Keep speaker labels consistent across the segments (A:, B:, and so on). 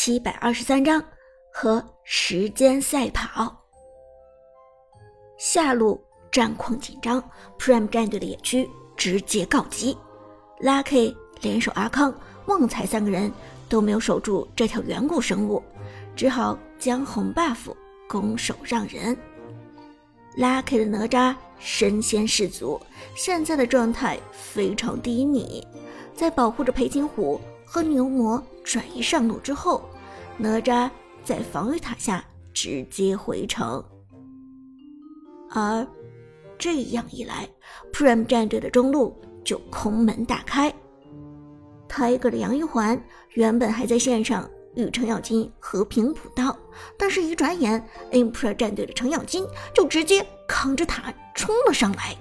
A: 七百二十三章和时间赛跑。下路战况紧张，Prime 战队的野区直接告急。Lucky 联手阿康、旺财三个人都没有守住这条远古生物，只好将红 buff 拱手让人。Lucky 的哪吒身先士卒，现在的状态非常低迷，在保护着裴擒虎。和牛魔转移上路之后，哪吒在防御塔下直接回城，而这样一来，Prime 战队的中路就空门大开。Tiger 的杨玉环原本还在线上与程咬金和平补刀，但是，一转眼，impro 战队的程咬金就直接扛着塔冲了上来。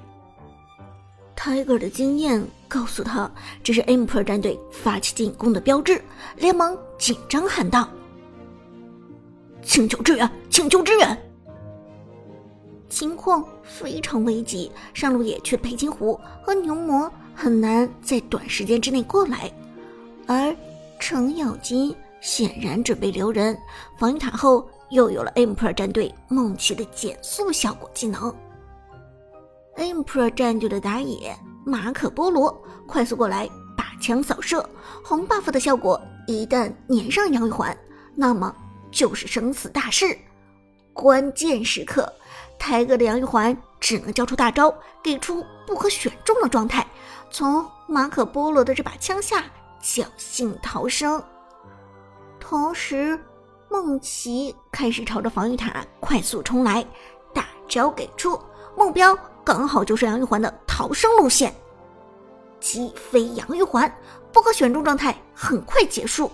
A: Tiger 的经验告诉他，这是 Emperor 战队发起进攻的标志，连忙紧张喊道：“请求支援，请求支援！”情况非常危急，上路野区的裴擒虎和牛魔很难在短时间之内过来，而程咬金显然准备留人，防御塔后又有了 Emperor 战队梦奇的减速效果技能。Emperor 战队的打野马可波罗快速过来，把枪扫射，红 buff 的效果一旦粘上杨玉环，那么就是生死大事。关键时刻，泰哥的杨玉环只能交出大招，给出不可选中的状态，从马可波罗的这把枪下侥幸逃生。同时，梦琪开始朝着防御塔快速冲来，大招给出，目标。刚好就是杨玉环的逃生路线，击飞杨玉环，不可选中状态很快结束。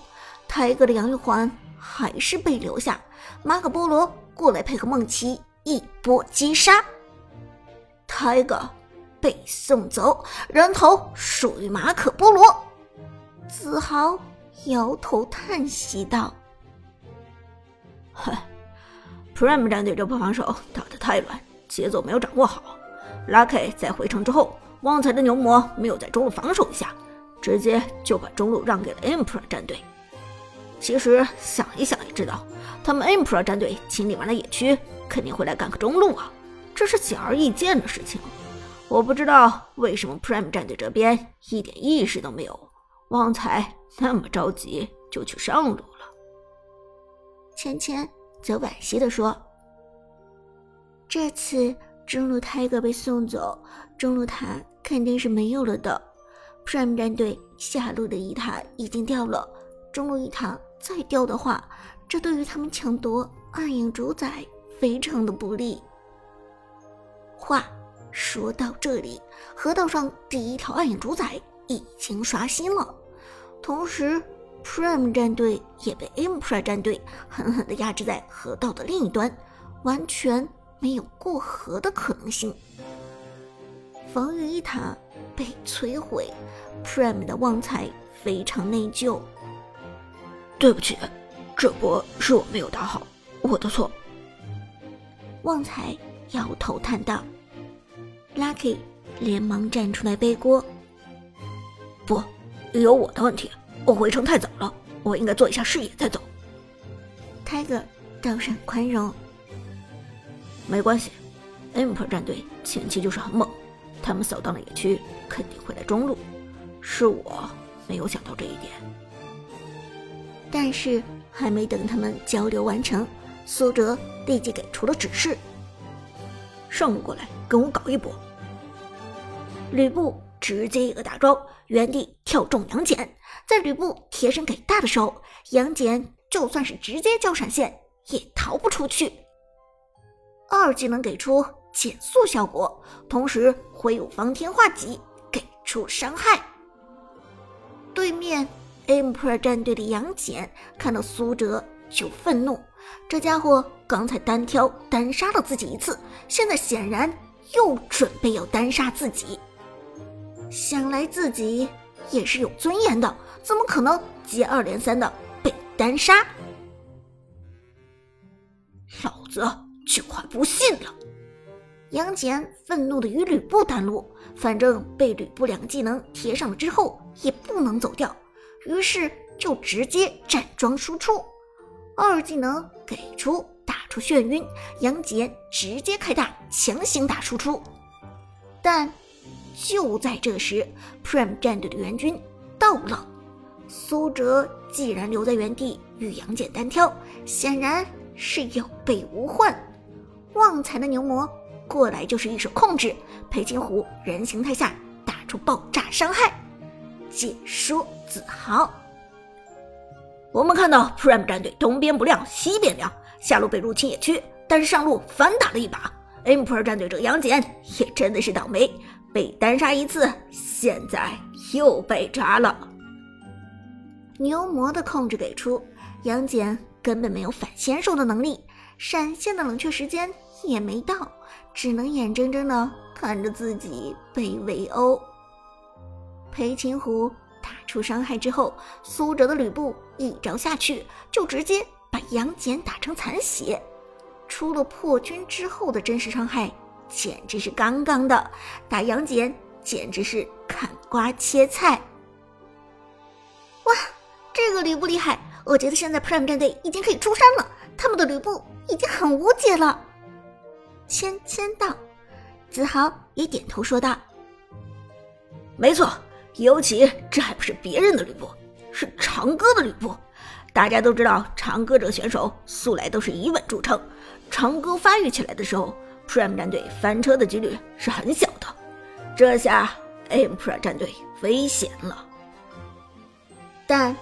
A: 泰哥的杨玉环还是被留下，马可波罗过来配合梦琪一波击杀。泰哥被送走，人头属于马可波罗。子豪摇头叹息道：“
B: 嗨，Prime 战队这波防守打得太乱，节奏没有掌握好。” Lucky 在回城之后，旺财的牛魔没有在中路防守一下，直接就把中路让给了 Emperor 战队。其实想一想也知道，他们 Emperor 战队清理完了野区，肯定会来干个中路啊，这是显而易见的事情。我不知道为什么 Prime 战队这边一点意识都没有，旺财那么着急就去上路了。
A: 芊芊则惋惜地说：“这次。”中路泰戈被送走，中路塔肯定是没有了的。Prime 战队下路的一塔已经掉了，中路一塔再掉的话，这对于他们抢夺暗影主宰非常的不利。话说到这里，河道上第一条暗影主宰已经刷新了，同时 Prime 战队也被 ampler 战队狠狠的压制在河道的另一端，完全。没有过河的可能性。防御一塔被摧毁，Prime 的旺财非常内疚。
B: 对不起，这波是我没有打好，我的错。
A: 旺财摇头叹道。Lucky 连忙站出来背锅。
B: 不，有我的问题，我回城太早了，我应该做一下视野再走。
A: Tiger 倒是很宽容。
B: 没关系，Imp 战队前期就是很猛，他们扫荡了野区，肯定会来中路。是我没有想到这一点。
A: 但是还没等他们交流完成，苏哲立即给出了指示：
B: 上路过来跟我搞一波。
A: 吕布直接一个大招，原地跳中杨戬。在吕布贴身给大的时候，杨戬就算是直接交闪现，也逃不出去。二技能给出减速效果，同时挥舞方天画戟给出伤害。对面 Emperor 战队的杨戬看到苏哲就愤怒，这家伙刚才单挑单杀了自己一次，现在显然又准备要单杀自己。想来自己也是有尊严的，怎么可能接二连三的被单杀？
B: 老子！就快不信了！
A: 杨戬愤怒的与吕布单路，反正被吕布两个技能贴上了之后，也不能走掉，于是就直接站桩输出。二技能给出，打出眩晕，杨戬直接开大，强行打输出。但就在这时，Prime 战队的援军到了。苏哲既然留在原地与杨戬单挑，显然是有备无患。旺财的牛魔过来就是一手控制，裴擒虎人形态下打出爆炸伤害。解说子豪，
B: 我们看到 Prime 战队东边不亮西边亮，下路被入侵野区，但是上路反打了一把。Emperor 战队这个杨戬也真的是倒霉，被单杀一次，现在又被抓了。
A: 牛魔的控制给出，杨戬根本没有反先手的能力，闪现的冷却时间也没到，只能眼睁睁的看着自己被围殴。裴擒虎打出伤害之后，苏哲的吕布一招下去就直接把杨戬打成残血。出了破军之后的真实伤害简直是杠杠的，打杨戬简直是砍瓜切菜。哇，这个吕布厉害！我觉得现在 Prime 战队已经可以出山了，他们的吕布已经很无解了。芊芊道，子豪也点头说道：“
B: 没错。”尤其这还不是别人的吕布，是长歌的吕布。大家都知道，长歌这个选手素来都是以稳著称。长歌发育起来的时候，Prime 战队翻车的几率是很小的。这下 mpro 战队危险了。
A: 但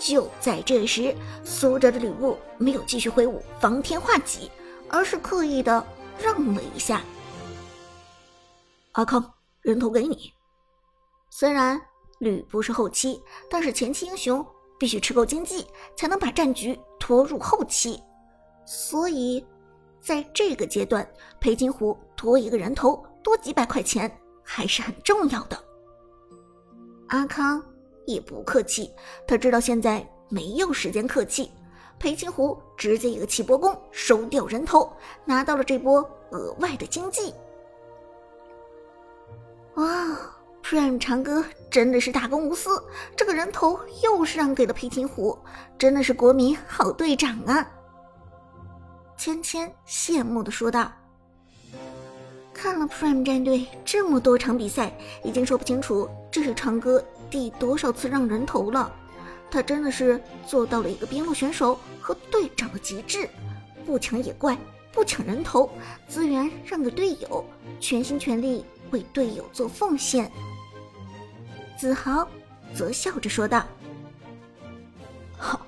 A: 就在这时，苏哲的吕布没有继续挥舞方天画戟，而是刻意的让了一下。
B: 阿康，人头给你。
A: 虽然吕布是后期，但是前期英雄必须吃够经济，才能把战局拖入后期。所以，在这个阶段，裴擒虎多一个人头，多几百块钱还是很重要的。阿康也不客气，他知道现在没有时间客气。裴擒虎直接一个气波弓收掉人头，拿到了这波额外的经济。哇！Prime 长歌真的是大公无私，这个人头又是让给了裴擒虎，真的是国民好队长啊！芊芊羡慕的说道。看了 Prime 战队这么多场比赛，已经说不清楚这是长歌第多少次让人头了。他真的是做到了一个边路选手和队长的极致，不抢野怪，不抢人头，资源让给队友，全心全力为队友做奉献。子豪则笑着说道：“
B: 好，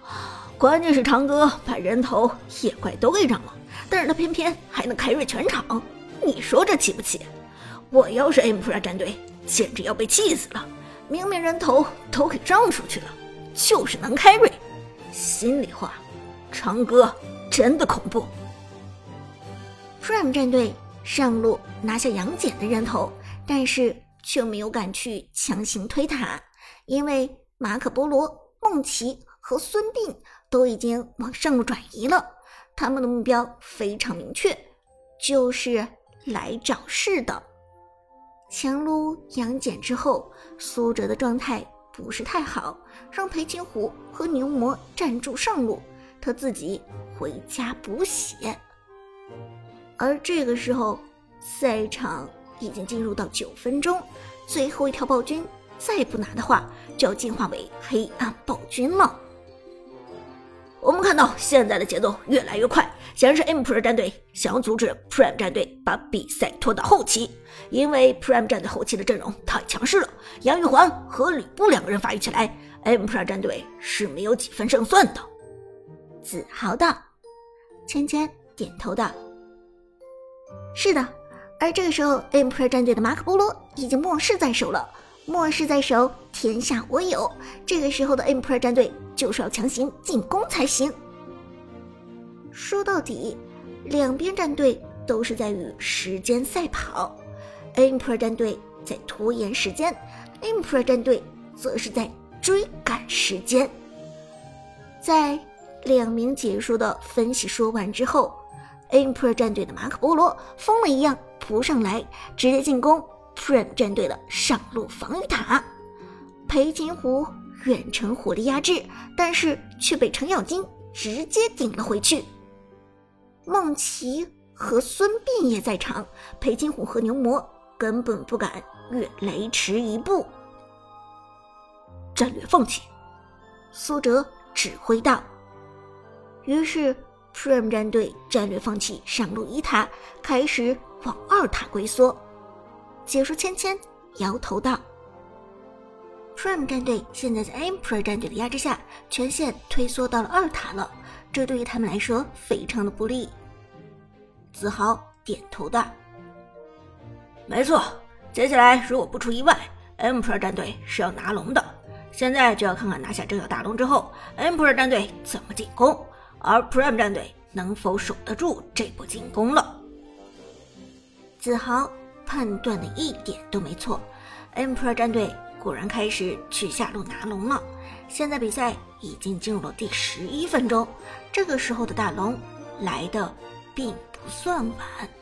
B: 关键是长歌把人头、野怪都给让了，但是他偏偏还能开瑞全场，你说这气不气？我要是 M Pro 战队，简直要被气死了！明明人头都给让出去了，就是能开瑞。心里话，长歌真的恐怖。
A: ”Prime 战队上路拿下杨戬的人头，但是。却没有敢去强行推塔，因为马可波罗、梦琪和孙膑都已经往上路转移了。他们的目标非常明确，就是来找事的。强撸杨戬之后，苏哲的状态不是太好，让裴擒虎和牛魔站住上路，他自己回家补血。而这个时候，赛场。已经进入到九分钟，最后一条暴君再不拿的话，就要进化为黑暗暴君了。
B: 我们看到现在的节奏越来越快，显然是 Emperor 战队想要阻止 Prime 战队把比赛拖到后期，因为 Prime 战队后期的阵容太强势了，杨玉环和吕布两个人发育起来，Emperor 战队是没有几分胜算的。
A: 子豪道，芊芊点头道：“是的。”而这个时候，Emperor 战队的马可波罗已经末世在手了。末世在手，天下我有。这个时候的 Emperor 战队就是要强行进攻才行。说到底，两边战队都是在与时间赛跑。Emperor 战队在拖延时间，Emperor 战队则是在追赶时间。在两名解说的分析说完之后，Emperor 战队的马可波罗疯了一样。扑上来，直接进攻 Prime 战队的上路防御塔。裴擒虎远程火力压制，但是却被程咬金直接顶了回去。孟琪和孙膑也在场，裴金虎和牛魔根本不敢越雷池一步。
B: 战略放弃，
A: 苏哲指挥道。于是，Prime 战队战略放弃上路一塔，开始往二塔龟缩。解说芊芊摇头道：“Prime 战队现在在 Emperor 战队的压制下，全线退缩到了二塔了，这对于他们来说非常的不利。”子豪点头道：“
B: 没错，接下来如果不出意外，Emperor 战队是要拿龙的。现在就要看看拿下这条大龙之后，Emperor 战队怎么进攻。”而 Prime 战队能否守得住这波进攻了？
A: 子豪判断的一点都没错，Emperor 战队果然开始去下路拿龙了。现在比赛已经进入了第十一分钟，这个时候的大龙来的并不算晚。